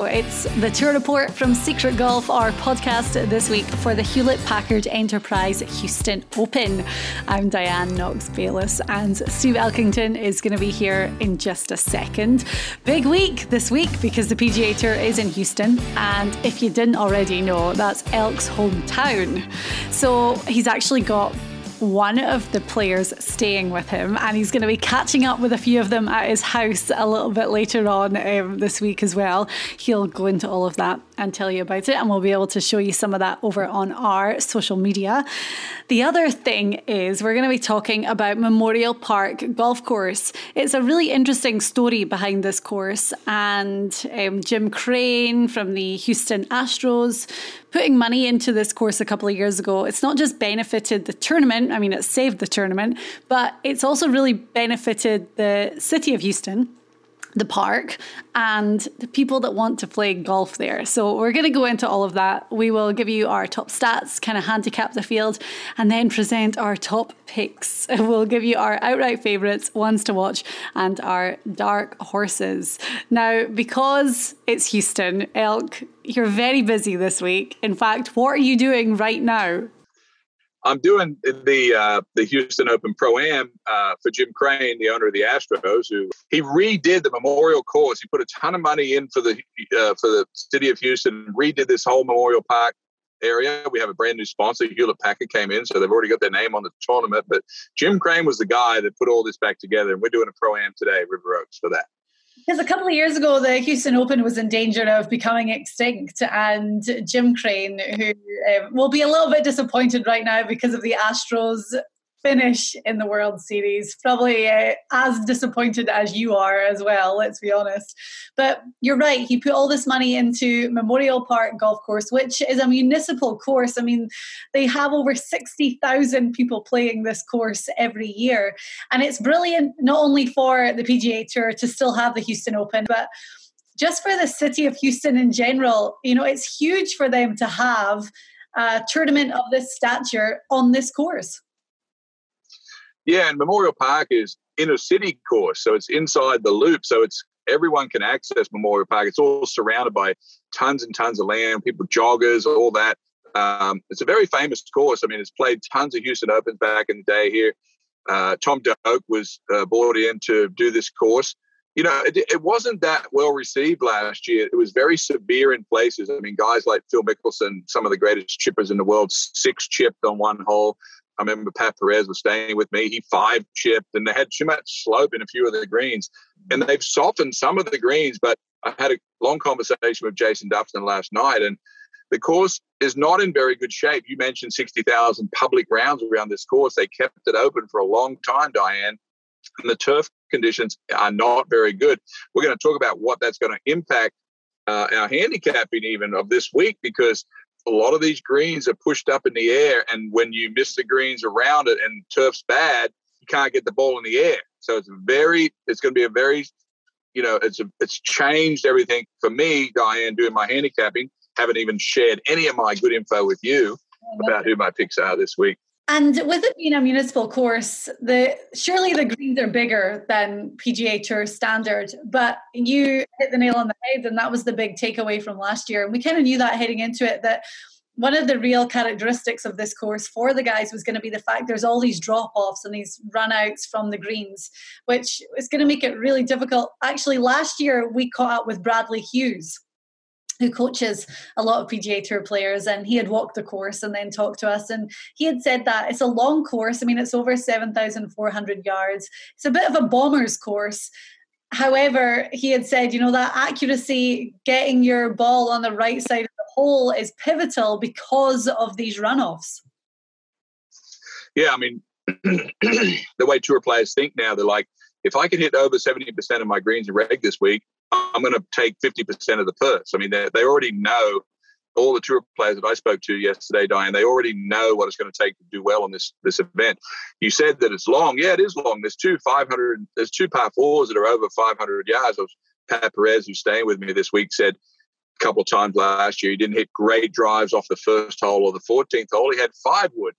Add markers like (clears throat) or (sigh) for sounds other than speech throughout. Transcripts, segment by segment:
it's the Tour Report from Secret Golf, our podcast this week for the Hewlett Packard Enterprise Houston Open. I'm Diane Knox Bayliss, and Steve Elkington is going to be here in just a second. Big week this week because the PGA Tour is in Houston, and if you didn't already know, that's Elk's hometown. So he's actually got one of the players staying with him, and he's going to be catching up with a few of them at his house a little bit later on um, this week as well. He'll go into all of that and tell you about it, and we'll be able to show you some of that over on our social media. The other thing is, we're going to be talking about Memorial Park Golf Course. It's a really interesting story behind this course, and um, Jim Crane from the Houston Astros putting money into this course a couple of years ago, it's not just benefited the tournament, I mean, it saved the tournament, but it's also really benefited the city of Houston the park and the people that want to play golf there. So we're going to go into all of that. We will give you our top stats, kind of handicap the field, and then present our top picks. (laughs) We'll give you our outright favourites, ones to watch, and our dark horses. Now, because it's Houston, Elk, you're very busy this week. In fact, what are you doing right now? I'm doing the uh, the Houston Open Pro Am uh, for Jim Crane, the owner of the Astros, who he redid the Memorial Course. He put a ton of money in for the uh, for the city of Houston, redid this whole Memorial Park area. We have a brand new sponsor, Hewlett Packard came in, so they've already got their name on the tournament. But Jim Crane was the guy that put all this back together, and we're doing a Pro Am today, River Oaks, for that. Because a couple of years ago, the Houston Open was in danger of becoming extinct, and Jim Crane, who uh, will be a little bit disappointed right now because of the Astros finish in the World Series. Probably uh, as disappointed as you are as well, let's be honest. But you're right, he put all this money into Memorial Park Golf Course, which is a municipal course. I mean, they have over 60,000 people playing this course every year. And it's brilliant not only for the PGA Tour to still have the Houston Open, but just for the city of Houston in general, you know, it's huge for them to have a tournament of this stature on this course. Yeah, and Memorial Park is inner city course, so it's inside the loop, so it's everyone can access Memorial Park. It's all surrounded by tons and tons of land, people joggers, all that. Um, it's a very famous course. I mean, it's played tons of Houston Opens back in the day here. Uh, Tom Doak was uh, brought in to do this course. You know, it, it, wasn't that well received last year. It was very severe in places. I mean, guys like Phil Mickelson, some of the greatest chippers in the world, six chipped on one hole. I remember Pat Perez was staying with me. He five chipped, and they had too much slope in a few of the greens. And they've softened some of the greens, but I had a long conversation with Jason Dufner last night, and the course is not in very good shape. You mentioned 60,000 public rounds around this course. They kept it open for a long time, Diane, and the turf conditions are not very good. We're going to talk about what that's going to impact uh, our handicapping even of this week because – a lot of these greens are pushed up in the air, and when you miss the greens around it and turf's bad, you can't get the ball in the air. So it's very, it's going to be a very, you know, it's a, it's changed everything for me, Diane, doing my handicapping. Haven't even shared any of my good info with you about who my picks are this week. And with it being a municipal course, the surely the greens are bigger than PGA Tour standard. But you hit the nail on the head, and that was the big takeaway from last year. And we kind of knew that heading into it that one of the real characteristics of this course for the guys was going to be the fact there's all these drop offs and these run outs from the greens, which is going to make it really difficult. Actually, last year we caught up with Bradley Hughes who coaches a lot of PGA Tour players, and he had walked the course and then talked to us. And he had said that it's a long course. I mean, it's over 7,400 yards. It's a bit of a bomber's course. However, he had said, you know, that accuracy, getting your ball on the right side of the hole is pivotal because of these runoffs. Yeah, I mean, (clears throat) the way tour players think now, they're like, if I can hit over 70% of my greens and reg this week, I'm going to take 50% of the purse. I mean, they, they already know all the tour players that I spoke to yesterday, Diane, they already know what it's going to take to do well on this this event. You said that it's long. Yeah, it is long. There's two 500. There's two par fours that are over 500 yards. Was Pat Perez, who's staying with me this week, said a couple of times last year. He didn't hit great drives off the first hole or the 14th hole. He had five wood.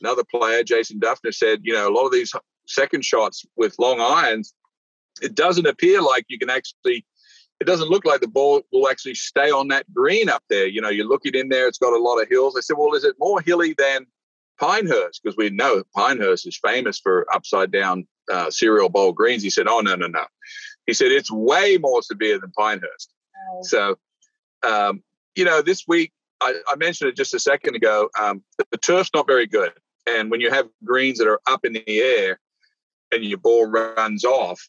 Another player, Jason Dufner, said, you know, a lot of these second shots with long irons, it doesn't appear like you can actually it doesn't look like the ball will actually stay on that green up there. You know, you look it in there, it's got a lot of hills. I said, well, is it more hilly than Pinehurst? Because we know Pinehurst is famous for upside down uh, cereal bowl greens. He said, oh, no, no, no. He said, it's way more severe than Pinehurst. Oh. So, um, you know, this week, I, I, mentioned it just a second ago, um, the, the turf's not very good. And when you have greens that are up in the air and your ball runs off,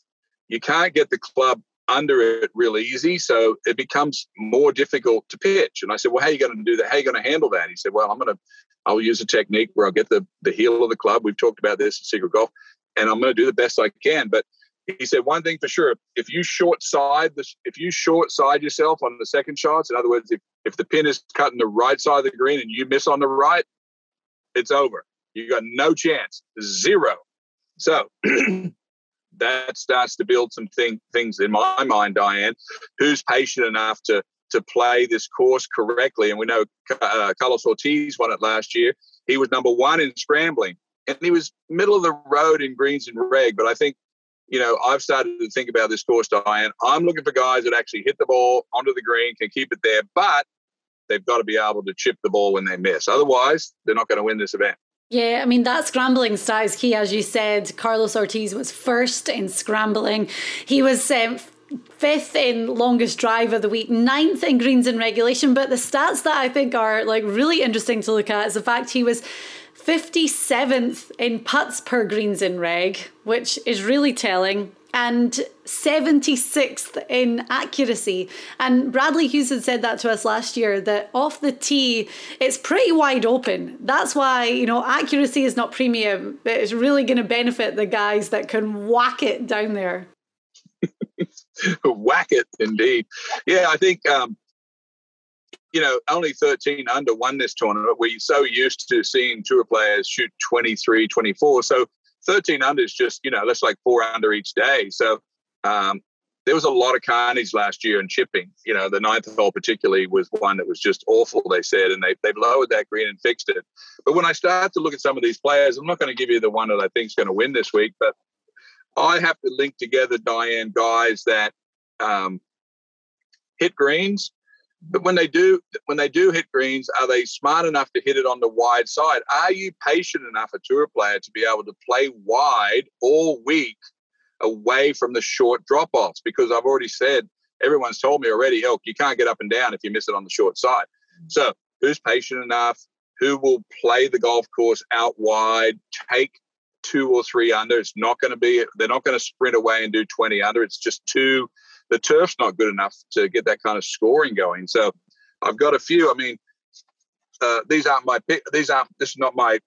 you can't get the club under it real easy. So it becomes more difficult to pitch. And I said, Well, how are you going to do that? How are you going to handle that? He said, Well, I'm going to, I'll use a technique where I'll get the, the heel of the club. We've talked about this at Secret Golf, and I'm going to do the best I can. But he said one thing for sure: if you short side the, if you short side yourself on the second shots, in other words, if if the pin is cutting the right side of the green and you miss on the right, it's over. You got no chance, zero. So (clears throat) that starts to build some thing, things in my mind, Diane. Who's patient enough to to play this course correctly? And we know uh, Carlos Ortiz won it last year. He was number one in scrambling, and he was middle of the road in greens and reg. But I think, you know, I've started to think about this course, Diane. I'm looking for guys that actually hit the ball onto the green, can keep it there, but they've got to be able to chip the ball when they miss. Otherwise, they're not going to win this event. Yeah, I mean, that scrambling style is key. As you said, Carlos Ortiz was first in scrambling. He was um, fifth in longest drive of the week, ninth in greens in regulation. But the stats that I think are like really interesting to look at is the fact he was 57th in putts per greens in reg, which is really telling and 76th in accuracy. And Bradley Hughes had said that to us last year that off the tee, it's pretty wide open. That's why, you know, accuracy is not premium. It's really going to benefit the guys that can whack it down there. (laughs) whack it, indeed. Yeah, I think, um, you know, only 13 under won this tournament. We're so used to seeing tour players shoot 23, 24. So 13 under is just, you know, that's like four under each day. So um, there was a lot of carnage last year in chipping. You know, the ninth hole particularly was one that was just awful, they said, and they, they've lowered that green and fixed it. But when I start to look at some of these players, I'm not going to give you the one that I think is going to win this week, but I have to link together, Diane, guys that um, hit greens but when they do, when they do hit greens, are they smart enough to hit it on the wide side? Are you patient enough, a tour player, to be able to play wide all week away from the short drop offs? Because I've already said, everyone's told me already, Elk, you can't get up and down if you miss it on the short side. Mm. So who's patient enough? Who will play the golf course out wide, take two or three under? It's not going to be, they're not going to sprint away and do 20 under. It's just two the turf's not good enough to get that kind of scoring going. So I've got a few. I mean, uh, these aren't my pick. These aren't. This is not my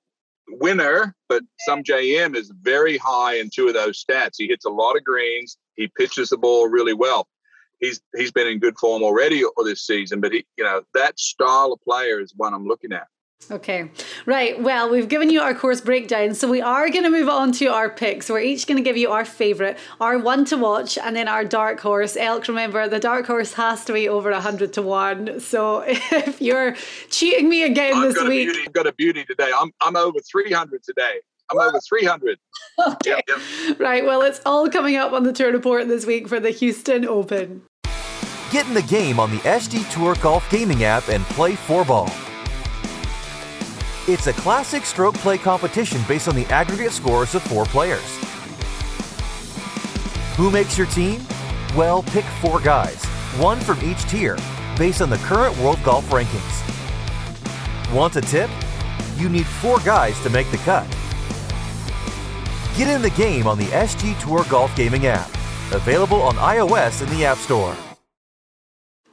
winner, but Sungjae Im is very high in two of those stats. He hits a lot of greens. He pitches the ball really well. He's he's been in good form already this season, but he, you know that style of player is one I'm looking at. Okay, right. Well, we've given you our course breakdown, so we are going to move on to our picks. We're each going to give you our favourite, our one to watch, and then our dark horse. Elk, remember, the dark horse has to be over 100 to 1. So (laughs) if you're cheating me again I've this week. I've got a beauty today. I'm, I'm over 300 today. I'm over 300. (laughs) Okay. Yep, yep. Right. Well, it's all coming up on the Tour Report this week for the Houston Open. Get in the game on the SG Tour Golf Gaming app and play four ball. It's a classic stroke play competition based on the aggregate scores of four players. Who makes your team? Well, pick four guys, one from each tier, based on the current world golf rankings. Want a tip? You need four guys to make the cut. Get in the game on the SG Tour Golf Gaming app, available on iOS in the App Store.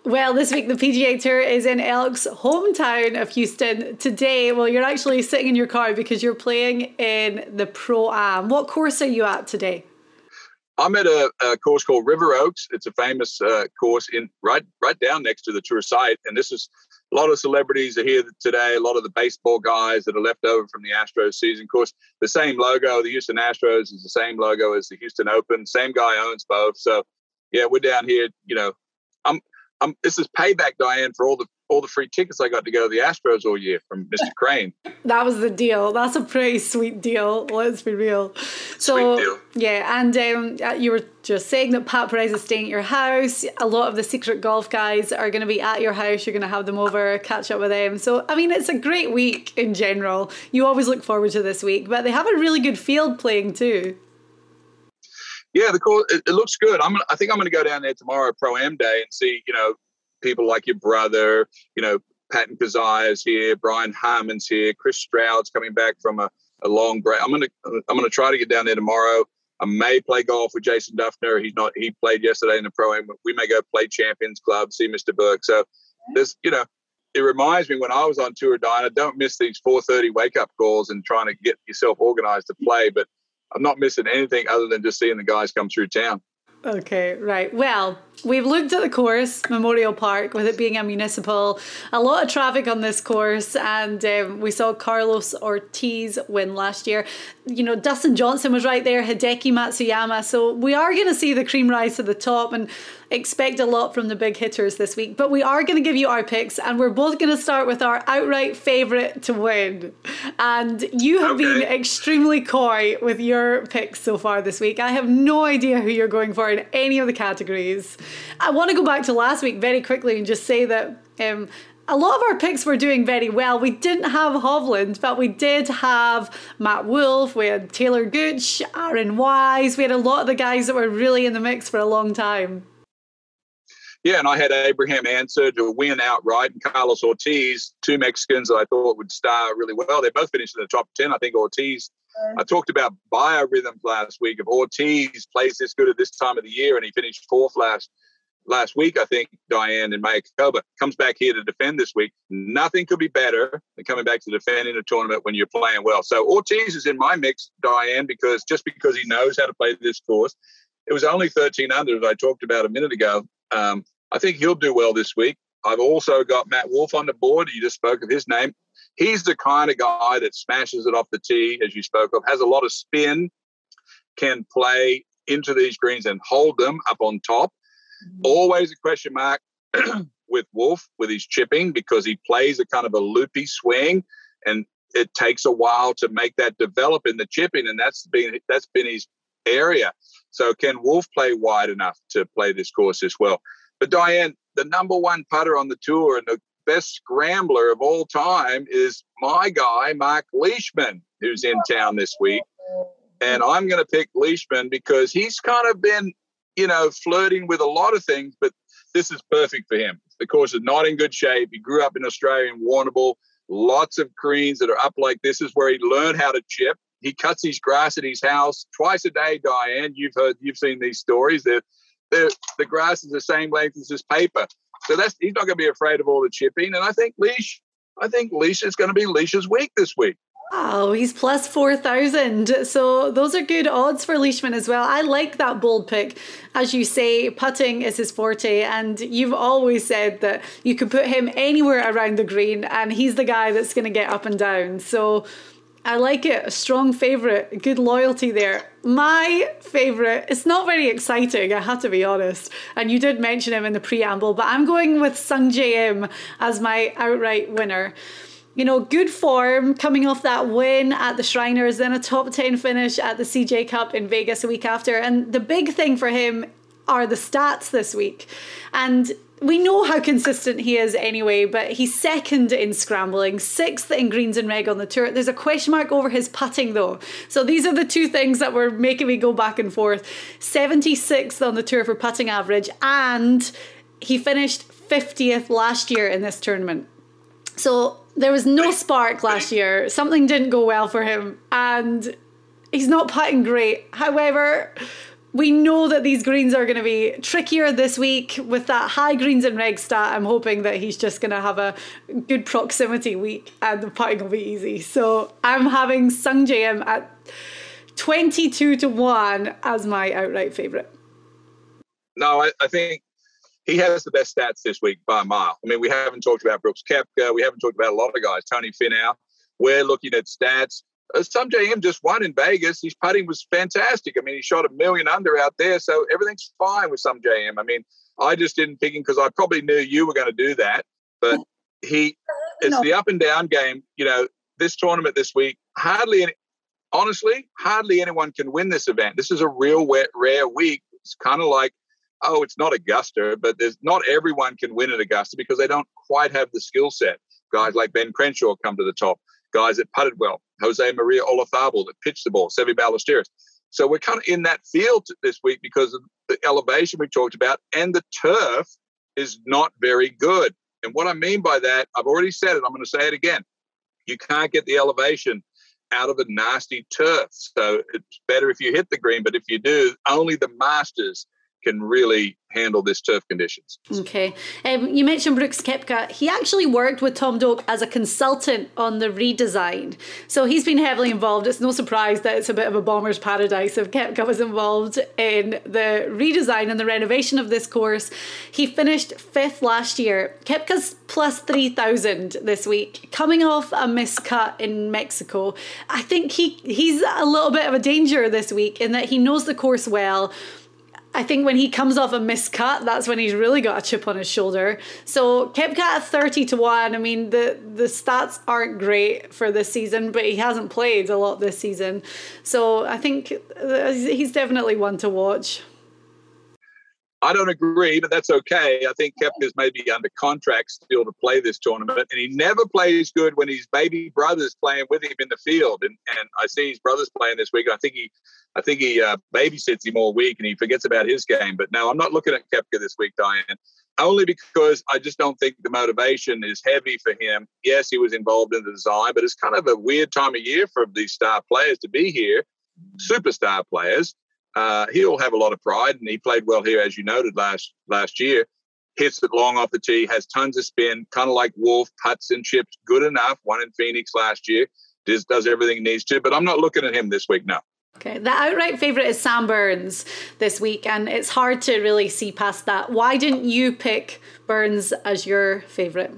Well, this week the PGA Tour is in Elk's hometown of Houston. Today, well, you're actually sitting in your car because you're playing in the Pro Am. What course are you at today? I'm at a, a course called River Oaks. It's a famous uh, course in right right down next to the tour site, and this is a lot of celebrities are here today. A lot of the baseball guys that are left over from the Astros season. Of course, the same logo, the Houston Astros, is the same logo as the Houston Open. Same guy owns both. So, yeah, we're down here. You know, I'm um, this is payback, Diane, for all the all the free tickets I got to go to the Astros all year from Mr. (laughs) Crane. that was the deal. That's a pretty sweet deal. Let's be real. So Sweet deal. yeah, and um, uh, you were just saying that Pat Perez is staying at your house. A lot of the secret golf guys are going to be at your house. You're going to have them over, catch up with them. So I mean, it's a great week in general. You always look forward to this week, but they have a really good field playing too. Yeah, the course it, looks good. I'm gonna, I think I'm going to go down there tomorrow, Pro Am Day, and see you know people like your brother, you know Patton Kizzire's here, Brian Harman's here, Chris Stroud's coming back from a, a long break. I'm gonna I'm gonna try to get down there tomorrow. I may play golf with Jason Dufner. He's not. He played yesterday in the pro am. We may go play Champions Club, see Mr. Burke. So there's, you know, it reminds me when I was on tour, Diana. Don't miss these 4:30 wake up calls and trying to get yourself organized to play. But I'm not missing anything other than just seeing the guys come through town. Okay, right. Well, we've looked at the course, Memorial Park, with it being a municipal. A lot of traffic on this course, and um, we saw Carlos Ortiz win last year. You know, Dustin Johnson was right there, Hideki Matsuyama. So we are going to see the cream rise to the top and expect a lot from the big hitters this week. But we are going to give you our picks, and we're both going to start with our outright favourite to win. And you have Okay. been extremely coy with your picks so far this week. I have no idea who you're going for in any of the categories. I want to go back to last week very quickly and just say that um, a lot of our picks were doing very well. We didn't have Hovland, but we did have Matt Wolff, we had Taylor Gooch, Aaron Wise, we had a lot of the guys that were really in the mix for a long time. Yeah, and I had Abraham Ancer to win outright, and Carlos Ortiz, two Mexicans that I thought would star really well. They both finished in the top ten. I think Ortiz. I talked about biorhythms last week. If Ortiz plays this good at this time of the year, and he finished fourth last last week, I think Diane in Mayakoba comes back here to defend this week. Nothing could be better than coming back to defend in a tournament when you're playing well. So Ortiz is in my mix, Diane, because just because he knows how to play this course, it was only 13 under as I talked about a minute ago. Um, I think he'll do well this week. I've also got Matt Wolff on the board. You just spoke of his name. He's the kind of guy that smashes it off the tee, as you spoke of, has a lot of spin, can play into these greens and hold them up on top. Always a question mark (clears throat) with Wolff with his chipping because he plays a kind of a loopy swing, and it takes a while to make that develop in the chipping, and that's been that's been his area. So can Wolff play wide enough to play this course as well? But Diane, the number one putter on the tour and the best scrambler of all time is my guy, Mark Leishman, who's in town this week. And I'm going to pick Leishman because he's kind of been, you know, flirting with a lot of things, but this is perfect for him. The course is not in good shape. He grew up in Australia in Warrnambool. Lots of greens that are up like this is where he learned how to chip. He cuts his grass at his house twice a day, Diane. You've heard, you've seen these stories. They're, they're, the grass is the same length as his paper. So that's he's not going to be afraid of all the chipping. And I think Leash, I think Leash is going to be Leash's week this week. Wow, he's plus 4,000. So those are good odds for Leishman as well. I like that bold pick. As you say, putting is his forte. And you've always said that you could put him anywhere around the green and he's the guy that's going to get up and down. So I like it. A strong favourite. Good loyalty there. My favourite, it's not very exciting, I have to be honest. And you did mention him in the preamble, but I'm going with Sungjae Im as my outright winner you know, good form coming off that win at the Shriners, then a top 10 finish at the CJ Cup in Vegas a week after. And the big thing for him are the stats this week. And we know how consistent he is anyway, but he's second in scrambling, sixth in greens and reg on the tour. There's a question mark over his putting though. So these are the two things that were making me go back and forth. 76th on the tour for putting average, and he finished 50th last year in this tournament. So there was no spark last year. Something didn't go well for him, and he's not putting great. However, we know that these greens are going to be trickier this week with that high greens and reg stat. I'm hoping that he's just going to have a good proximity week and the putting will be easy. So I'm having Sungjae Im at 22 to 1 as my outright favourite. No, I, I think he has the best stats this week by a mile. I mean, we haven't talked about Brooks Koepka. We haven't talked about a lot of guys. Tony Finau. We're looking at stats. Uh, Sungjae Im just won in Vegas. His putting was fantastic. I mean, he shot a million under out there, so everything's fine with Sungjae Im. I mean, I just didn't pick him because I probably knew you were going to do that. But he, it's No. the up and down game. You know, this tournament this week, hardly any, honestly, hardly anyone can win this event. This is a real wet, rare week. It's kind of like, oh, it's not Augusta, but there's not everyone can win at Augusta because they don't quite have the skill set. Guys like Ben Crenshaw come to the top. Guys that putted well. Jose Maria Olazabal that pitched the ball. Seve Ballesteros. So we're kind of in that field this week because of the elevation we talked about, and the turf is not very good. And what I mean by that, I've already said it. I'm going to say it again. You can't get the elevation out of a nasty turf. So it's better if you hit the green, but if you do, only the masters can really handle this turf conditions. Okay. Um, you mentioned Brooks Koepka. He actually worked with Tom Doak as a consultant on the redesign. So he's been heavily involved. It's no surprise that it's a bit of a bomber's paradise if Koepka was involved in the redesign and the renovation of this course. He finished fifth last year. Koepka's plus 3,000 this week, coming off a miscut in Mexico. I think he he's a little bit of a danger this week in that he knows the course well. I think when he comes off a miscut, that's when he's really got a chip on his shoulder. So Koepka at 30 to 1. I mean, the, the stats aren't great for this season, but he hasn't played a lot this season. So I think uh, he's definitely one to watch. I don't agree, but that's okay. I think Koepka's maybe under contract still to play this tournament, and he never plays good when his baby brother's playing with him in the field. And and I see his brother's playing this week. I think he, I think he uh, babysits him all week, and he forgets about his game. But no, I'm not looking at Koepka this week, Diane. Only because I just don't think the motivation is heavy for him. Yes, he was involved in the design, but it's kind of a weird time of year for these star players to be here, superstar players. Uh, he'll have a lot of pride, and he played well here, as you noted last last year. Hits it long off the tee, has tons of spin, kind of like Wolff, puts and chips, good enough. Won in Phoenix last year, does does everything he needs to. But I'm not looking at him this week. No. Okay, the outright favourite is Sam Burns this week, and it's hard to really see past that. Why didn't you pick Burns as your favourite?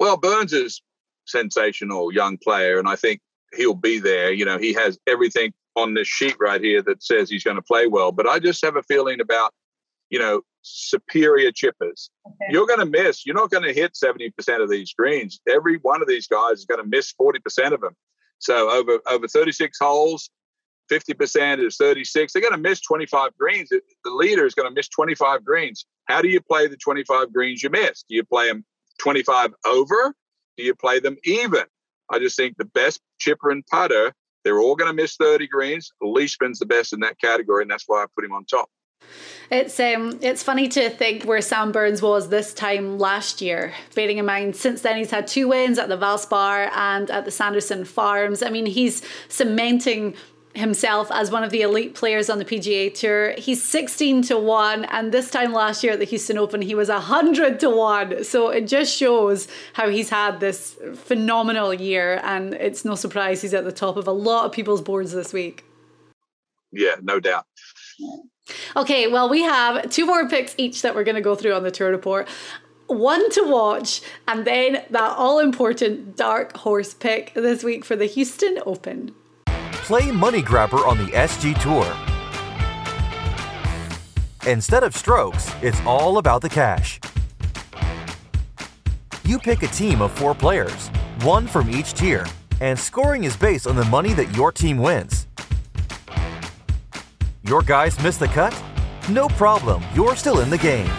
Well, Burns is sensational young player, and I think he'll be there. You know, he has everything on this sheet right here that says he's going to play well. But I just have a feeling about, you know, superior chippers. Okay. You're going to miss. You're not going to hit 70% of these greens. Every one of these guys is going to miss 40% of them. So over over 36 holes, 50% is 36. They're going to miss 25 greens. The leader is going to miss 25 greens. How do you play the 25 greens you missed? Do you play them 25 over? Do you play them even? I just think the best chipper and putter, they're all going to miss 30 greens. Leishman's the best in that category, and that's why I put him on top. It's um it's funny to think where Sam Burns was this time last year, bearing in mind since then he's had two wins at the Valspar and at the Sanderson Farms. I mean, he's cementing himself as one of the elite players on the PGA Tour. He's 16 to 1 and this time last year at the Houston Open he was 100 to 1. So it just shows how he's had this phenomenal year and it's no surprise he's at the top of a lot of people's boards this week. Yeah, no doubt. Okay, well, we have two more picks each that we're going to go through on the tour report. One to watch, and then that all important dark horse pick this week for the Houston Open. Play Money Grabber on the SG Tour. Instead of strokes, it's all about the cash. You pick a team of four players, one from each tier, and scoring is based on the money that your team wins. Your guys miss the cut? No problem, you're still in the game.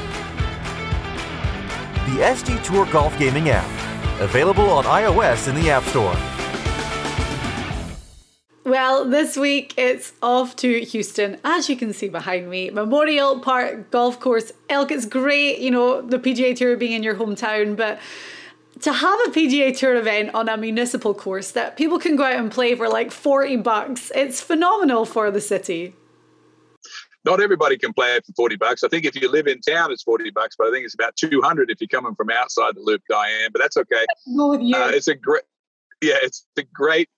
The SG Tour Golf Gaming app, available on iOS in the App Store. Well, this week it's off to Houston, as you can see behind me. Memorial Park Golf Course. Elk, it's great, you know, the PGA Tour being in your hometown, but to have a PGA Tour event on a municipal course that people can go out and play for like 40 bucks, it's phenomenal for the city not everybody can play it for 40 bucks. I think if you live in town, it's 40 bucks, but I think it's about 200 if you're coming from outside the loop, Diane, but that's okay. Go with you. Uh, it's a great, yeah, it's a great,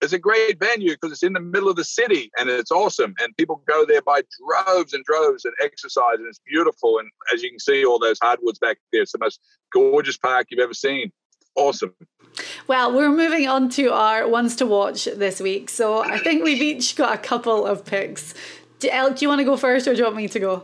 it's a great venue because it's in the middle of the city and it's awesome. And people go there by droves and droves and exercise and it's beautiful. And as you can see, all those hardwoods back there, it's the most gorgeous park you've ever seen. Awesome. Well, we're moving on to our ones to watch this week. So I think we've each got a couple of picks. Do, do you want to go first or do you want me to go?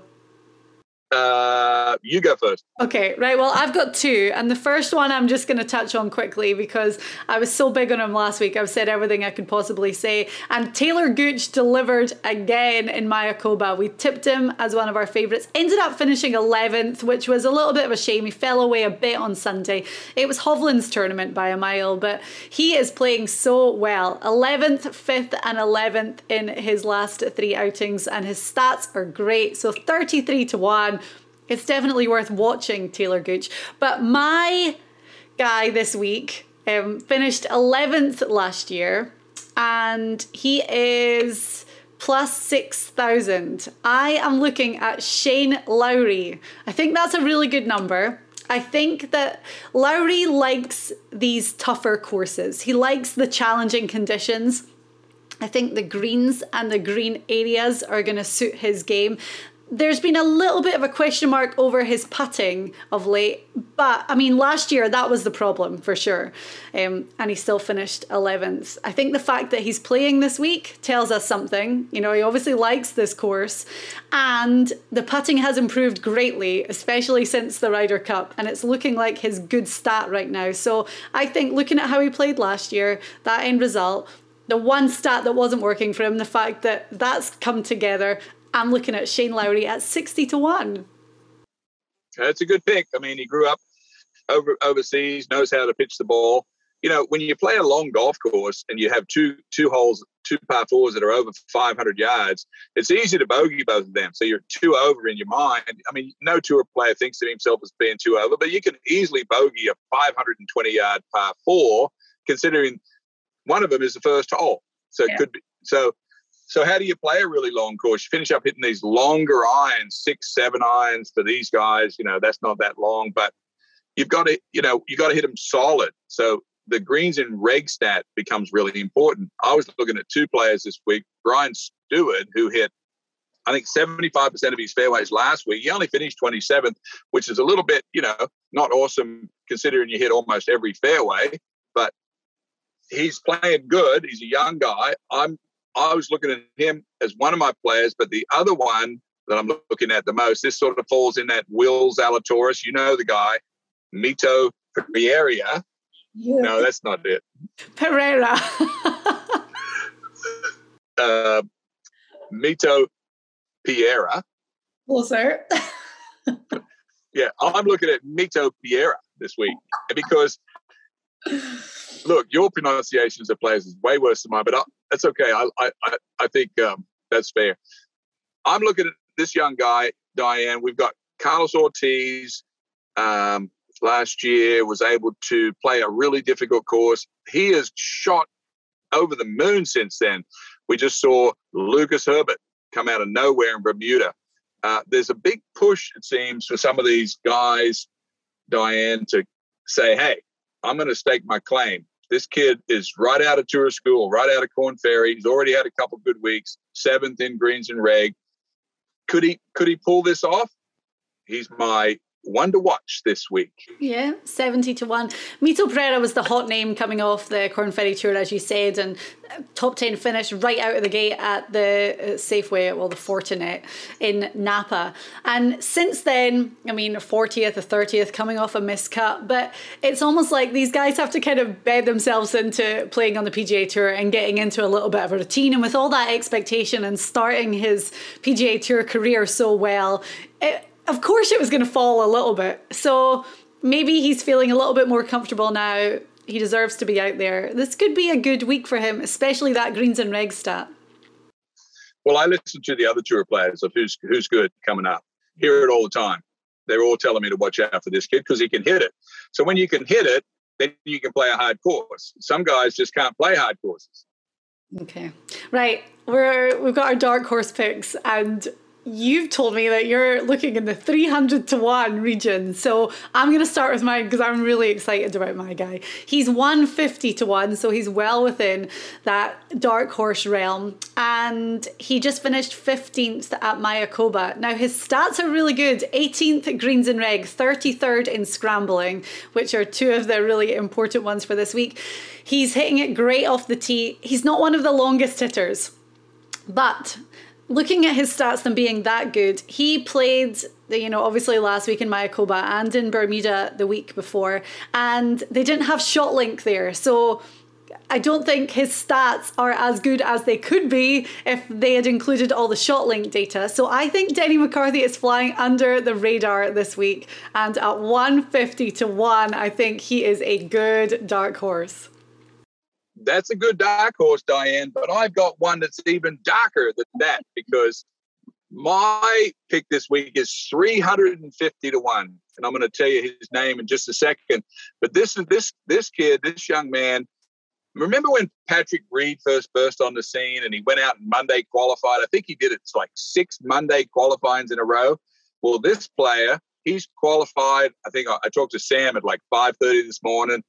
Uh, you go first. Okay, right. Well, I've got two, and the first one I'm just going to touch on quickly because I was so big on him last week. I've said everything I could possibly say, and Taylor Gooch delivered again in Mayakoba. We tipped him as one of our favourites. Ended up finishing 11th, which was a little bit of a shame. He fell away a bit on Sunday. It was Hovland's tournament by a mile, but he is playing so well. 11th, 5th, and 11th in his last three outings, and his stats are great. So 33 to 1 it's definitely worth watching Taylor Gooch. But my guy this week um, finished 11th last year and he is plus 6,000. I am looking at Shane Lowry. I think that's a really good number. I think that Lowry likes these tougher courses. He likes the challenging conditions. I think the greens and the green areas are going to suit his game there's been a little bit of a question mark over his putting of late, but I mean, last year that was the problem for sure. Um, and he still finished 11th. I think the fact that he's playing this week tells us something. You know, he obviously likes this course, and the putting has improved greatly, especially since the Ryder Cup, and it's looking like his good stat right now. So I think looking at how he played last year, that end result, the one stat that wasn't working for him, the fact that that's come together I'm looking at Shane Lowry at 60 to 1. That's a good pick. I mean, he grew up over overseas, knows how to pitch the ball. You know, when you play a long golf course and you have two two holes, two par fours that are over 500 yards, it's easy to bogey both of them. So you're two over in your mind. I mean, no tour player thinks of himself as being two over, but you can easily bogey a 520 yard par four, considering one of them is the first hole. So yeah. it could be so so how do you play a really long course? You finish up hitting these longer irons, six, seven irons for these guys. You know, that's not that long, but you've got to, you know, you got to hit them solid. So the greens in reg stat becomes really important. I was looking at two players this week, Brian Stuard, who hit I think 75% of his fairways last week. He only finished 27th, which is a little bit, you know, not awesome considering you hit almost every fairway, but he's playing good. He's a young guy. I'm I was looking at him as one of my players, but the other one that I'm looking at the most, this sort of falls in that Will Zalatoris. You know the guy, Mito Pereira. Yeah. No, that's not it. Pereira. (laughs) uh, Mito Pereira. Also. (laughs) yeah, I'm looking at Mito Pereira this week because look, your pronunciations of players is way worse than mine, but I, that's okay. I I I think um, that's fair. I'm looking at this young guy, Diane. We've got Carlos Ortiz. Um, last year was able to play a really difficult course. He has shot over the moon since then. We just saw Lucas Herbert come out of nowhere in Bermuda. Uh, there's a big push, it seems, for some of these guys, Diane, to say, hey, I'm going to stake my claim. This kid is right out of tour school, right out of Korn Ferry. He's already had a couple good weeks, seventh in greens and reg. Could he could he pull this off? He's my one to watch this week. Yeah, 70 to 1. Mito Pereira was the hot name coming off the Korn Ferry Tour, as you said, and top 10 finish right out of the gate at the uh, Safeway, well, the Fortinet in Napa. And since then, I mean, 40th or 30th coming off a miscut, but it's almost like these guys have to kind of bed themselves into playing on the PGA Tour and getting into a little bit of a routine. And with all that expectation and starting his PGA Tour career so well, it, of course it was going to fall a little bit. So maybe he's feeling a little bit more comfortable now. He deserves to be out there. This could be a good week for him, especially that greens and reg stat. Well, I listen to the other tour players of who's who's good coming up. Hear it all the time. They're all telling me to watch out for this kid because he can hit it. So when you can hit it, then you can play a hard course. Some guys just can't play hard courses. Okay, right. We're we've got our dark horse picks, and you've told me that you're looking in the 300 to 1 region. So I'm going to start with mine because I'm really excited about my guy. He's 150 to 1, so he's well within that dark horse realm. And he just finished 15th at Mayakoba. Now, his stats are really good 18th greens and reg, 33rd in scrambling, which are two of the really important ones for this week. He's hitting it great off the tee. He's not one of the longest hitters, but looking at his stats them being that good, he played, you know, obviously last week in Mayakoba and in Bermuda the week before, and they didn't have shot link there. So I don't think his stats are as good as they could be if they had included all the shot link data. So I think Denny McCarthy is flying under the radar this week. And at 150 to 1, I think he is a good dark horse. That's a good dark horse, Diane, but I've got one that's even darker than that because my pick this week is 350 to 1 and i'm going to tell you his name in just a second but this is this this kid this young man Remember when Patrick Reed first burst on the scene and he went out and Monday qualified? I think he did it like six Monday qualifyings in a row. Well, this player, he's qualified. I think I, I talked to Sam at like 5:30 this morning.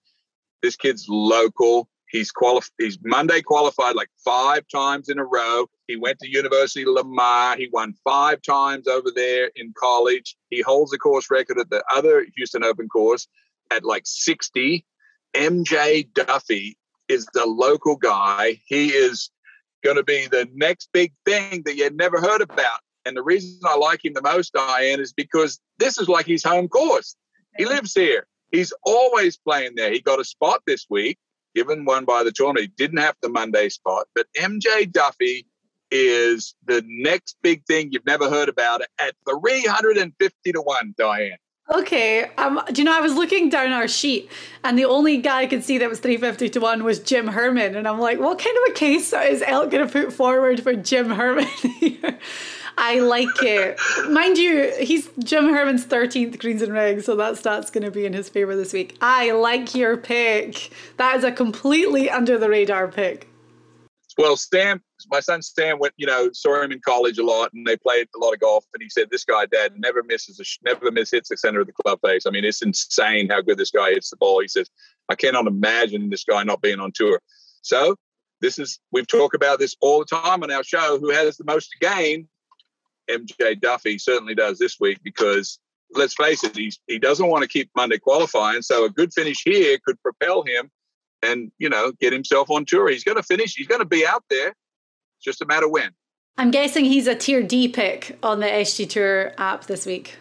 This kid's local. He's qualified. He's Monday qualified like five times in a row. He went to University Lamar. He won five times over there in college. He holds the course record at the other Houston Open course at like 60. MJ Daffue is the local guy. He is going to be the next big thing that you never heard about. And the reason I like him the most, Diane, is because this is like his home course. He lives here. He's always playing there. He got a spot this week, given one by the tournament. He didn't have the Monday spot. But MJ Daffue is the next big thing you've never heard about at 350 to 1, Diane. Okay. Um, do you know, I was looking down our sheet and the only guy I could see that was 350 to 1 was Jim Herman. And I'm like, what kind of a case is Elk going to put forward for Jim Herman (laughs) here? I like it. Mind you, he's Jim Herman's 13th Greens and Regs, so that stat's going to be in his favour this week. I like your pick. That is a completely under the radar pick. Well, Sam, my son Sam went, you know, saw him in college a lot, and they played a lot of golf. And he said, "This guy, Dad, never misses, a, never miss hits the center of the club face. I mean, it's insane how good this guy hits the ball." He says, "I cannot imagine this guy not being on tour." So, this is we've talked about this all the time on our show. Who has the most to gain? MJ Daffue certainly does this week because let's face it, he's, he doesn't want to keep Monday qualifying. So a good finish here could propel him and you know get himself on tour. He's going to finish. He's going to be out there. It's just a matter when. I'm guessing he's a tier D pick on the SG Tour app this week.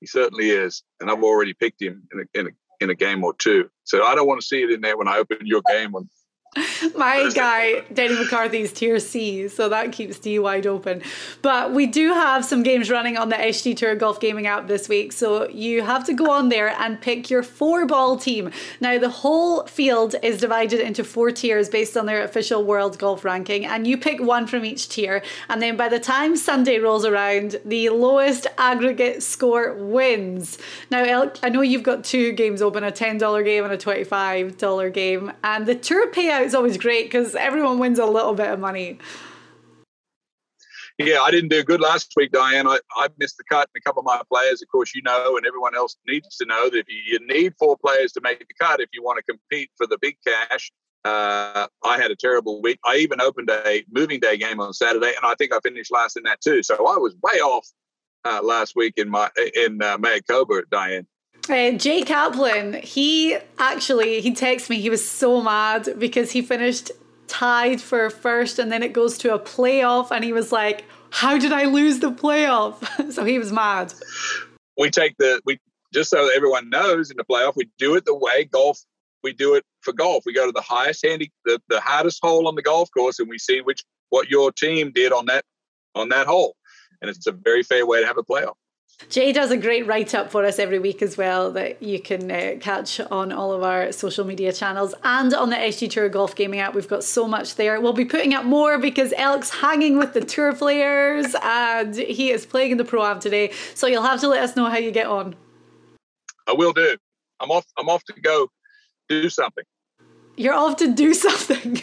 He certainly is, and I've already picked him in a, in a, in a game or two. So I don't want to see it in there when I open your game on (laughs) My guy, Denny McCarthy's tier C, so that keeps D wide open. But we do have some games running on the SG Tour Golf Gaming app this week, so you have to go on there and pick your four ball team. Now, the whole field is divided into four tiers based on their official world golf ranking, and you pick one from each tier. And then by the time Sunday rolls around, the lowest aggregate score wins. Now, Elk, I know you've got two games open a $10 game and a $25 game, and the tour payout is always great because everyone wins a little bit of money. Yeah, I didn't do good last week, Diane. I, I missed the cut, and a couple of my players, of course, you know, and everyone else needs to know that if you, you need four players to make the cut if you want to compete for the big cash. Uh, I had a terrible week. I even opened a moving day game on Saturday, and I think I finished last in that too. So I was way off uh, last week in my in uh, Mayakoba, Diane. Uh, Jay Kaplan, he actually he texted me. He was so mad because he finished tied for first, and then it goes to a playoff, and he was like, "How did I lose the playoff?" (laughs) so he was mad. We take the we just so everyone knows in the playoff, we do it the way golf. We do it for golf. We go to the highest handy, the, the hardest hole on the golf course, and we see which what your team did on that on that hole, and it's a very fair way to have a playoff. Jay does a great write up for us every week as well that you can uh, catch on all of our social media channels and on the SG Tour Golf Gaming app. We've got so much there. We'll be putting up more because Elk's hanging with the tour players and he is playing in the Pro Am today. So you'll have to let us know how you get on. I will do. I'm off. I'm off to go do something. You're off to do (laughs) something.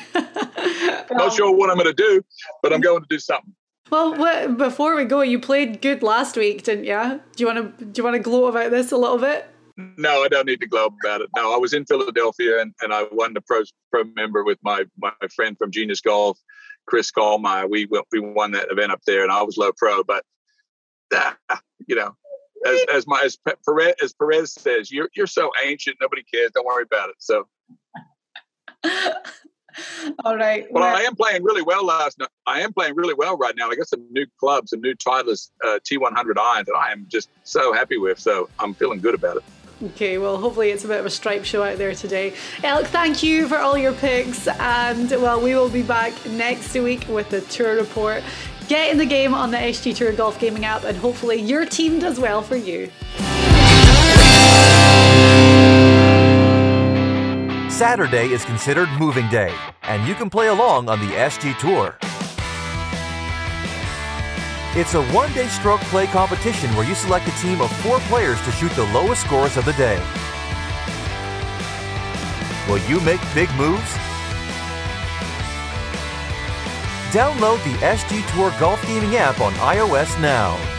Not sure what I'm going to do, but I'm going to do something. Well, what, before we go, you played good last week, didn't you? Do you want to do you want to gloat about this a little bit? No, I don't need to gloat about it. No, I was in Philadelphia and, and I won the pro, pro member with my my friend from Genius Golf, Chris Kallmeyer. We we won that event up there, and I was low pro. But uh, you know, as as my as Perez, as Perez says, you're you're so ancient, nobody cares. Don't worry about it. So (laughs) (laughs) All right. But well, I am playing really well last night. I am playing really well right now. I got some new clubs, some new Titleist uh, T100 irons that I am just so happy with. So I'm feeling good about it. Okay, well, hopefully it's a bit of a stripe show out there today. Elk, thank you for all your picks. And, well, we will be back next week with the tour report. Get in the game on the SG Tour Golf Gaming app, and hopefully your team does well for you. Saturday is considered moving day, and you can play along on the SG Tour. It's a one day stroke play competition where you select a team of four players to shoot the lowest scores of the day. Will you make big moves? Download the SG Tour Golf Gaming app on iOS now.